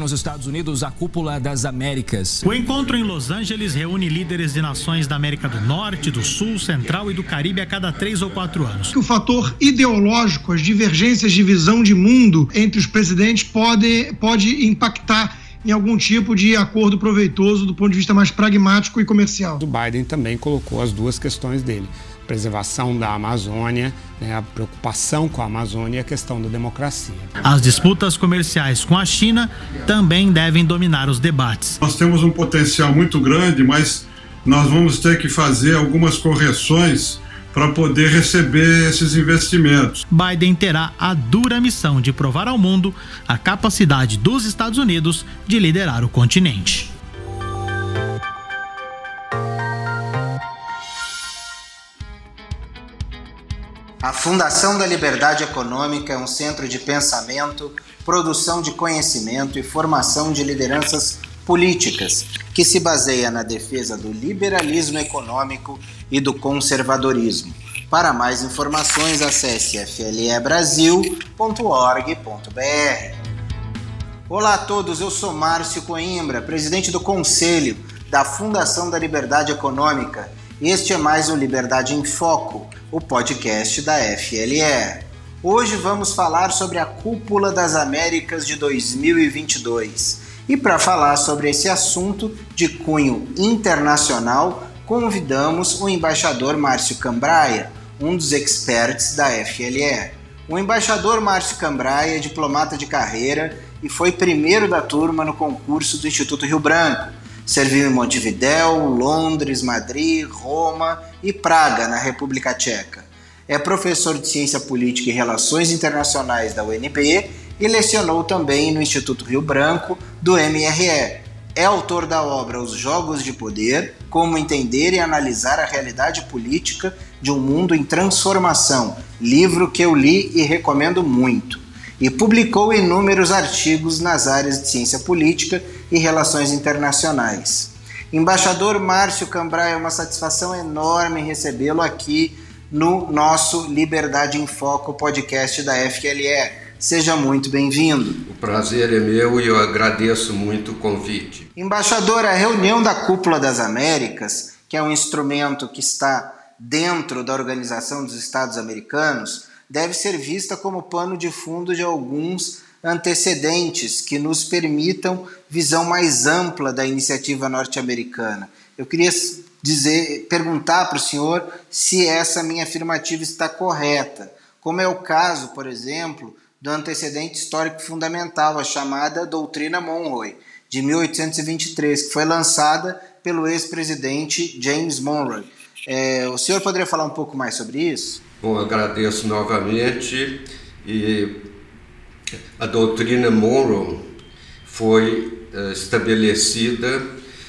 Nos Estados Unidos, a cúpula das Américas. O encontro em Los Angeles reúne líderes de nações da América do Norte, do Sul, Central e do Caribe a cada três ou quatro anos. O fator ideológico, as divergências de visão de mundo entre os presidentes pode, pode impactar em algum tipo de acordo proveitoso do ponto de vista mais pragmático e comercial. O Biden também colocou as duas questões dele preservação da Amazônia, né, a preocupação com a Amazônia e a questão da democracia. As disputas comerciais com a China também devem dominar os debates. Nós temos um potencial muito grande, mas nós vamos ter que fazer algumas correções para poder receber esses investimentos. Biden terá a dura missão de provar ao mundo a capacidade dos Estados Unidos de liderar o continente. A Fundação da Liberdade Econômica é um centro de pensamento, produção de conhecimento e formação de lideranças políticas que se baseia na defesa do liberalismo econômico e do conservadorismo. Para mais informações, acesse flebrasil.org.br. Olá a todos, eu sou Márcio Coimbra, presidente do Conselho da Fundação da Liberdade Econômica. Este é mais o Liberdade em Foco o podcast da FLE. Hoje vamos falar sobre a Cúpula das Américas de 2022. E para falar sobre esse assunto de cunho internacional, convidamos o embaixador Márcio Cambraia, um dos experts da FLE. O embaixador Márcio Cambraia é diplomata de carreira e foi primeiro da turma no concurso do Instituto Rio Branco Serviu em Montevidéu, Londres, Madrid, Roma e Praga, na República Tcheca. É professor de Ciência Política e Relações Internacionais da UNB e lecionou também no Instituto Rio Branco, do MRE. É autor da obra Os Jogos de Poder: Como Entender e Analisar a Realidade Política de um Mundo em Transformação, livro que eu li e recomendo muito. E publicou inúmeros artigos nas áreas de ciência política e Relações Internacionais. Embaixador Márcio Cambrai, é uma satisfação enorme recebê-lo aqui no nosso Liberdade em Foco podcast da FLE. Seja muito bem-vindo. O prazer é meu e eu agradeço muito o convite. Embaixador, a reunião da Cúpula das Américas, que é um instrumento que está dentro da Organização dos Estados Americanos, deve ser vista como pano de fundo de alguns antecedentes que nos permitam visão mais ampla da iniciativa norte-americana. Eu queria dizer, perguntar para o senhor se essa minha afirmativa está correta, como é o caso, por exemplo, do antecedente histórico fundamental, a chamada Doutrina Monroe, de 1823, que foi lançada pelo ex-presidente James Monroe. É, o senhor poderia falar um pouco mais sobre isso? Bom, agradeço novamente e a doutrina Monroe foi uh, estabelecida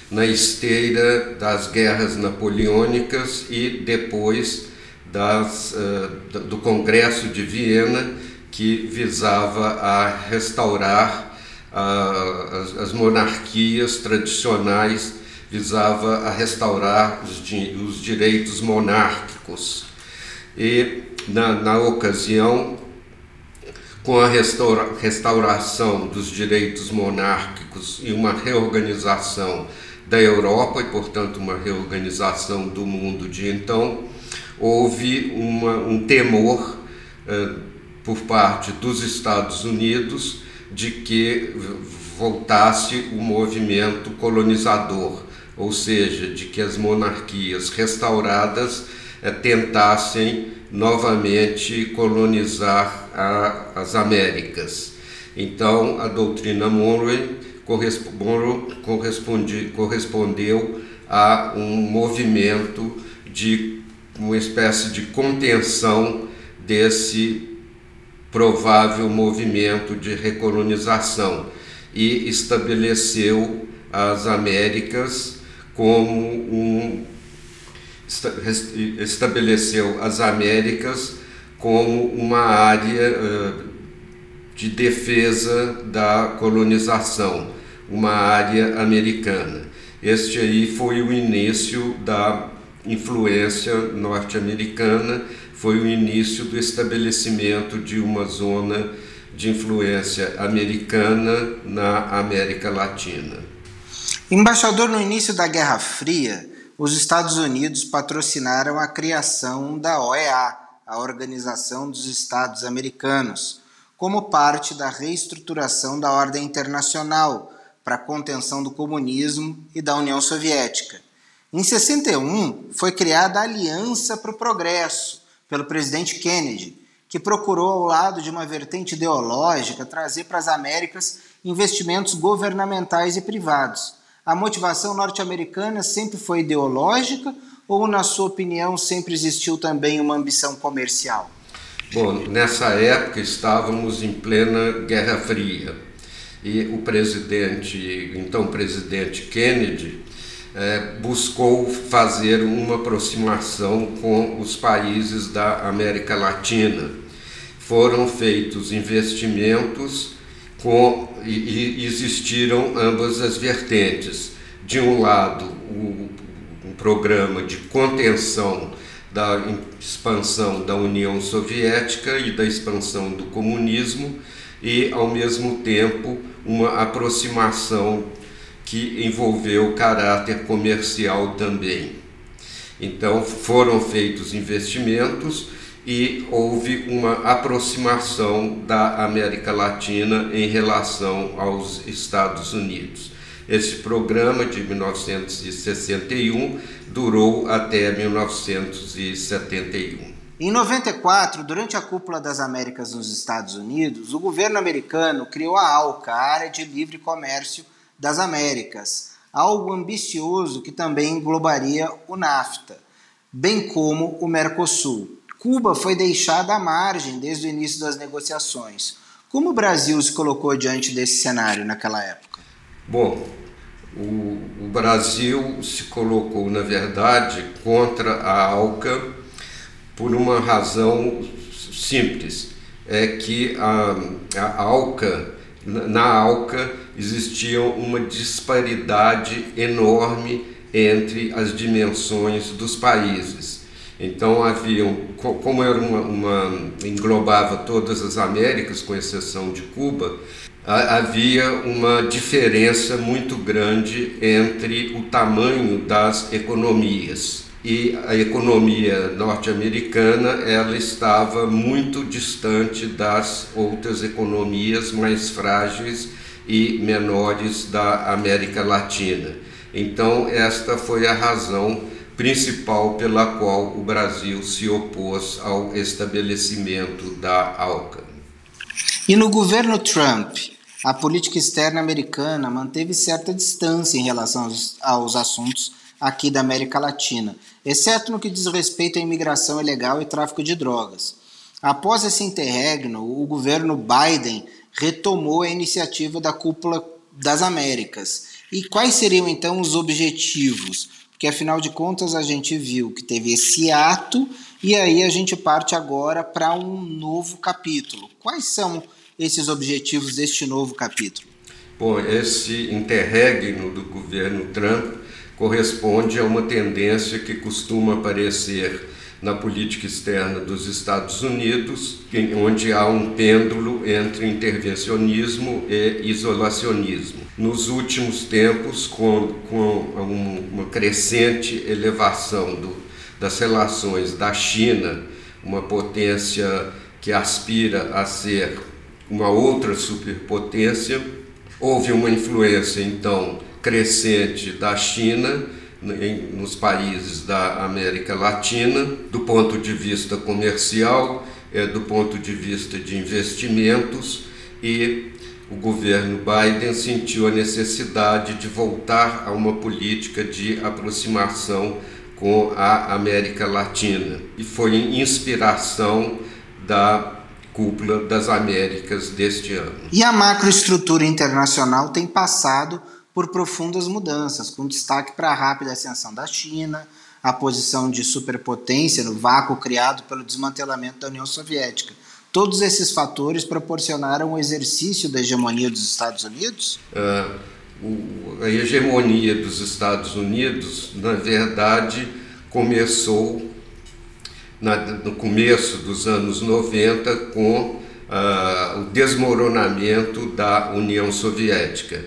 na esteira das guerras napoleônicas e depois das, uh, do Congresso de Viena, que visava a restaurar as, as, monarquias tradicionais, visava a restaurar os, os direitos monárquicos. E na, na ocasião com a restaura, restauração dos direitos monárquicos e uma reorganização da Europa e, portanto, uma reorganização do mundo de então, houve uma, um temor eh, por parte dos Estados Unidos de que voltasse o movimento colonizador, ou seja, de que as monarquias restauradas eh, tentassem novamente colonizar a, as Américas. Então, a doutrina Monroe, corresponde, correspondeu a um movimento de uma espécie de contenção desse provável movimento de recolonização e estabeleceu as Américas como um estabeleceu as Américas como uma área de defesa da colonização, uma área americana. Este aí foi o início da influência norte-americana, foi o início do estabelecimento de uma zona de influência americana na América Latina. Embaixador, no início da Guerra Fria, os Estados Unidos patrocinaram a criação da OEA, a Organização dos Estados Americanos, como parte da reestruturação da ordem internacional para a contenção do comunismo e da União Soviética. Em 61, foi criada a Aliança para o Progresso, pelo presidente Kennedy, que procurou, ao lado de uma vertente ideológica, trazer para as Américas investimentos governamentais e privados. A motivação norte-americana sempre foi ideológica ou, na sua opinião, sempre existiu também uma ambição comercial? Bom, nessa época estávamos em plena Guerra Fria e o presidente, então presidente Kennedy, é, buscou fazer uma aproximação com os países da América Latina. Foram feitos investimentos com, e, e existiram ambas as vertentes. De um lado, o, um programa de contenção da expansão da União Soviética e da expansão do comunismo, e, ao mesmo tempo, uma aproximação que envolveu caráter comercial também. Então, foram feitos investimentos e houve uma aproximação da América Latina em relação aos Estados Unidos. Esse programa de 1961 durou até 1971. Em 94, durante a Cúpula das Américas nos Estados Unidos, o governo americano criou a ALCA, a Área de Livre Comércio das Américas, algo ambicioso que também englobaria o NAFTA, bem como o Mercosul. Cuba foi deixada à margem desde o início das negociações. Como o Brasil se colocou diante desse cenário naquela época? Bom, o, o Brasil se colocou, na verdade, contra a ALCA por uma razão simples. É que a, a ALCA, na ALCA, existia uma disparidade enorme entre as dimensões dos países. Então haviam, como era uma, uma, englobava todas as Américas, com exceção de Cuba, havia uma diferença muito grande entre o tamanho das economias e a economia norte-americana ela estava muito distante das outras economias mais frágeis e menores da América Latina. Então, esta foi a razão principal pela qual o Brasil se opôs ao estabelecimento da ALCA. E no governo Trump, a política externa americana manteve certa distância em relação aos, aos assuntos aqui da América Latina, exceto no que diz respeito à imigração ilegal e tráfico de drogas. Após esse interregno, o governo Biden retomou a iniciativa da Cúpula das Américas. E quais seriam então os objetivos? Porque afinal de contas a gente viu que teve esse ato e aí a gente parte agora para um novo capítulo. Quais são esses objetivos deste novo capítulo? Bom, esse interregno do governo Trump corresponde a uma tendência que costuma aparecer na política externa dos Estados Unidos, onde há um pêndulo entre intervencionismo e isolacionismo. Nos últimos tempos, com, com uma crescente elevação do, das relações da China, uma potência que aspira a ser uma outra superpotência, houve uma influência então crescente da China em, nos países da América Latina, do ponto de vista comercial, é, do ponto de vista de investimentos, e o governo Biden sentiu a necessidade de voltar a uma política de aproximação com a América Latina. E foi inspiração da Cúpula das Américas deste ano. E a macroestrutura internacional tem passado por profundas mudanças, com destaque para a rápida ascensão da China, a posição de superpotência no vácuo criado pelo desmantelamento da União Soviética. Todos esses fatores proporcionaram o exercício da hegemonia dos Estados Unidos? Uh, o, a hegemonia dos Estados Unidos, na verdade, começou na, no começo dos anos 90 com uh, o desmoronamento da União Soviética.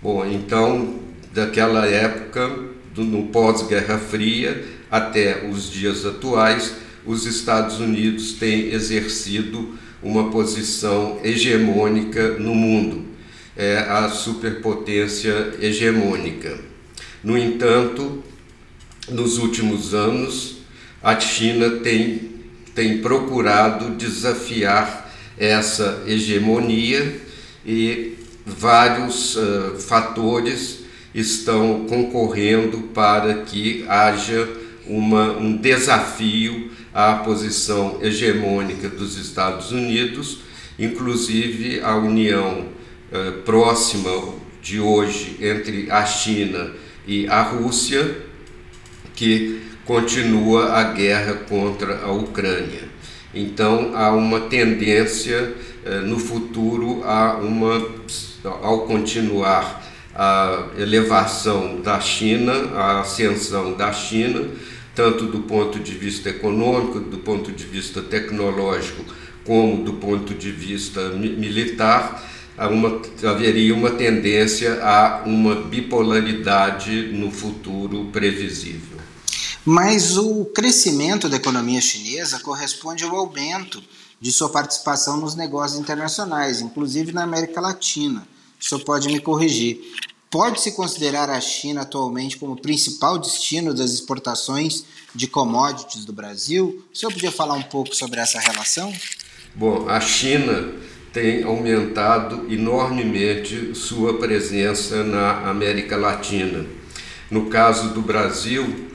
Bom, então, daquela época, do, no pós-Guerra Fria até os dias atuais, os Estados Unidos têm exercido uma posição hegemônica no mundo, é a superpotência hegemônica. No entanto, nos últimos anos, a China tem, tem procurado desafiar essa hegemonia e vários uh, fatores estão concorrendo para que haja uma, um desafio à posição hegemônica dos Estados Unidos, inclusive a união uh, próxima de hoje entre a China e a Rússia, que continua a guerra contra a Ucrânia. Então há uma tendência no futuro a uma ao continuar a elevação da China, a ascensão da China, tanto do ponto de vista econômico, do ponto de vista tecnológico, como do ponto de vista militar, uma, haveria uma tendência a uma bipolaridade no futuro previsível. Mas o crescimento da economia chinesa corresponde ao aumento de sua participação nos negócios internacionais, inclusive na América Latina. O senhor pode me corrigir. Pode-se considerar a China atualmente como principal destino das exportações de commodities do Brasil? O senhor podia falar um pouco sobre essa relação? Bom, a China tem aumentado enormemente sua presença na América Latina. No caso do Brasil,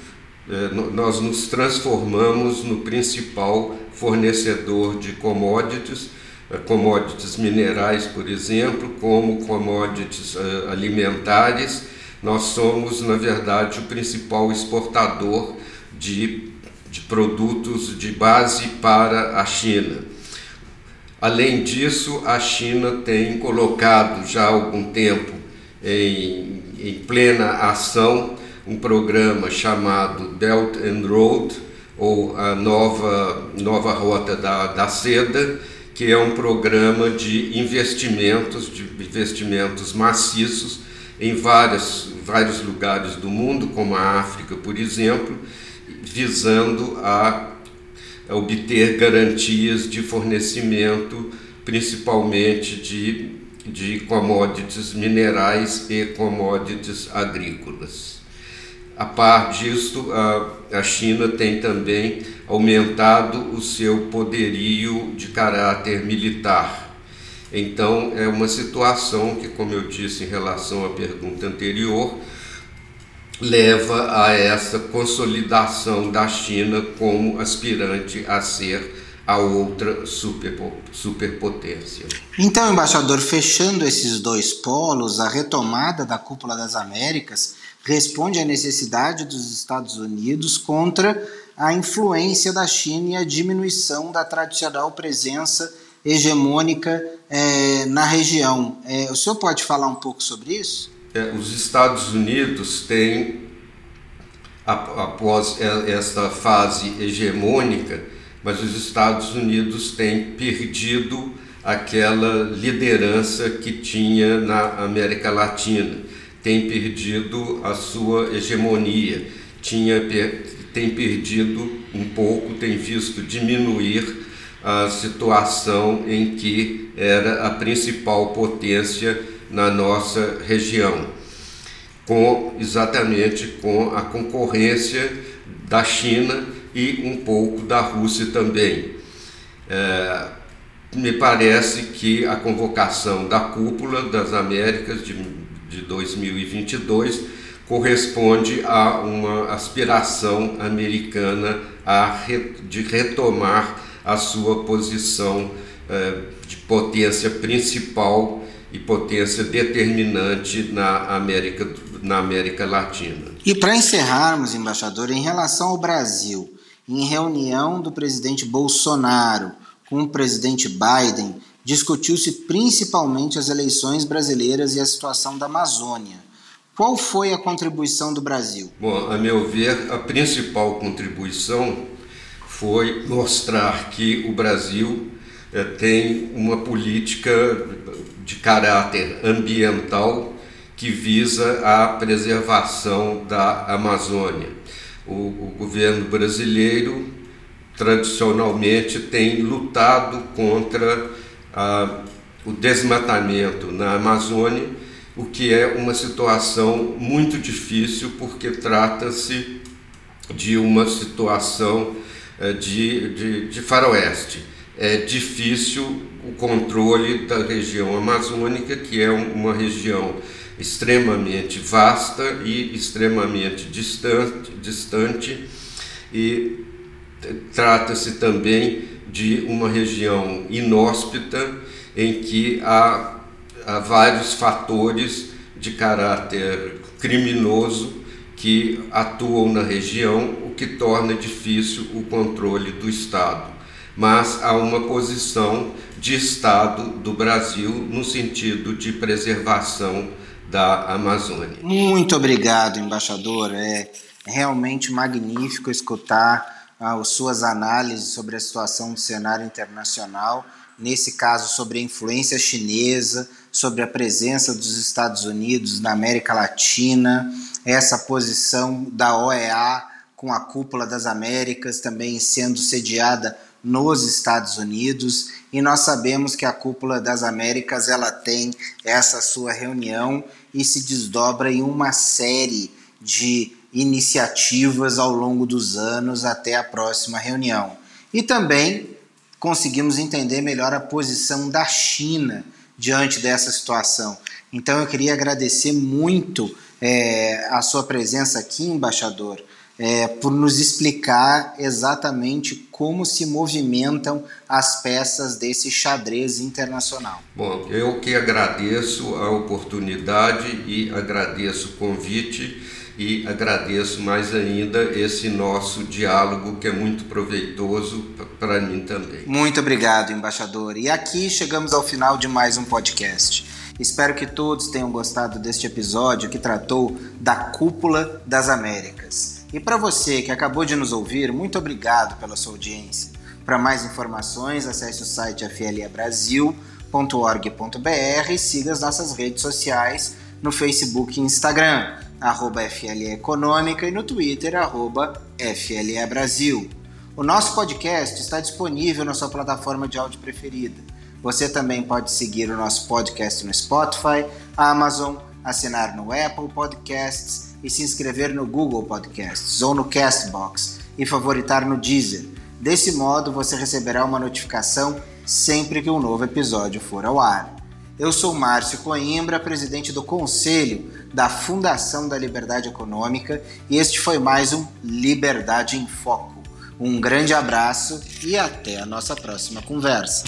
eh, nós nos transformamos no principal fornecedor de commodities eh, commodities minerais, por exemplo, como commodities uh, alimentares. Nós somos, na verdade, o principal exportador de, de produtos de base para a China. Além disso, a China tem colocado já há algum tempo em, em plena ação um programa chamado Belt and Road, ou a nova, nova rota da, da seda, que é um programa de investimentos, de investimentos maciços em várias, vários lugares do mundo, como a África, por exemplo, visando a, a obter garantias de fornecimento, principalmente de, de commodities minerais e commodities agrícolas. A par disto, a, a China tem também aumentado o seu poderio de caráter militar. Então, é uma situação que, como eu disse em relação à pergunta anterior, leva a essa consolidação da China como aspirante a ser a outra super, superpotência. Então, embaixador, fechando esses dois polos, a retomada da cúpula das Américas responde à necessidade dos Estados Unidos contra a influência da China e a diminuição da tradicional presença hegemônica é, na região. É, o senhor pode falar um pouco sobre isso? É, os Estados Unidos têm, após esta fase hegemônica, mas os Estados Unidos têm perdido aquela liderança que tinha na América Latina tem perdido a sua hegemonia, tinha, tem perdido um pouco, tem visto diminuir a situação em que era a principal potência na nossa região, com exatamente com a concorrência da China e um pouco da Rússia também. É, me parece que a convocação da cúpula das Américas de de 2022 corresponde a uma aspiração americana a re, de retomar a sua posição eh, de potência principal e potência determinante na América, na América Latina. E para encerrarmos, embaixador, em relação ao Brasil, em reunião do presidente Bolsonaro com o presidente Biden, discutiu-se principalmente as eleições brasileiras e a situação da Amazônia. Qual foi a contribuição do Brasil? Bom, a meu ver, a principal contribuição foi mostrar que o Brasil é, tem uma política de caráter ambiental que visa a preservação da Amazônia. O, o governo brasileiro tradicionalmente tem lutado contra o desmatamento na Amazônia, o que é uma situação muito difícil porque trata-se de uma situação eh, de, de, de faroeste. É difícil o controle da região amazônica, que é uma região extremamente vasta e extremamente distante, distante e trata-se também de uma região inóspita em que há, há vários fatores de caráter criminoso que atuam na região, o que torna difícil o controle do Estado. Mas há uma posição de Estado do Brasil no sentido de preservação da Amazônia. Muito obrigado, embaixador. É realmente magnífico escutar as suas análises sobre a situação do cenário internacional nesse caso sobre a influência chinesa, sobre a presença dos Estados Unidos na América Latina, essa posição da OEA com a cúpula das Américas também sendo sediada nos Estados Unidos e nós sabemos que a cúpula das Américas ela tem essa sua reunião e se desdobra em uma série de iniciativas ao longo dos anos até a próxima reunião. E também conseguimos entender melhor a posição da China diante dessa situação. Então eu queria agradecer muito é, a sua presença aqui, embaixador, é, por nos explicar exatamente como se movimentam as peças desse xadrez internacional. Bom, eu que agradeço a oportunidade e agradeço o convite e agradeço mais ainda esse nosso diálogo que é muito proveitoso para mim também. Muito obrigado, embaixador. E aqui chegamos ao final de mais um podcast. Espero que todos tenham gostado deste episódio que tratou da Cúpula das Américas. E para você que acabou de nos ouvir, muito obrigado pela sua audiência. Para mais informações, acesse o site flebrasil.org.br e siga as nossas redes sociais no Facebook e Instagram arroba FLE Econômica, e no Twitter, arroba FLE Brasil. O nosso podcast está disponível na sua plataforma de áudio preferida. Você também pode seguir o nosso podcast no Spotify, Amazon, assinar no Apple Podcasts e se inscrever no Google Podcasts ou no Castbox e favoritar no Deezer. Desse modo, você receberá uma notificação sempre que um novo episódio for ao ar. Eu sou Márcio Coimbra, presidente do Conselho da Fundação da Liberdade Econômica, e este foi mais um Liberdade em Foco. Um grande abraço e até a nossa próxima conversa.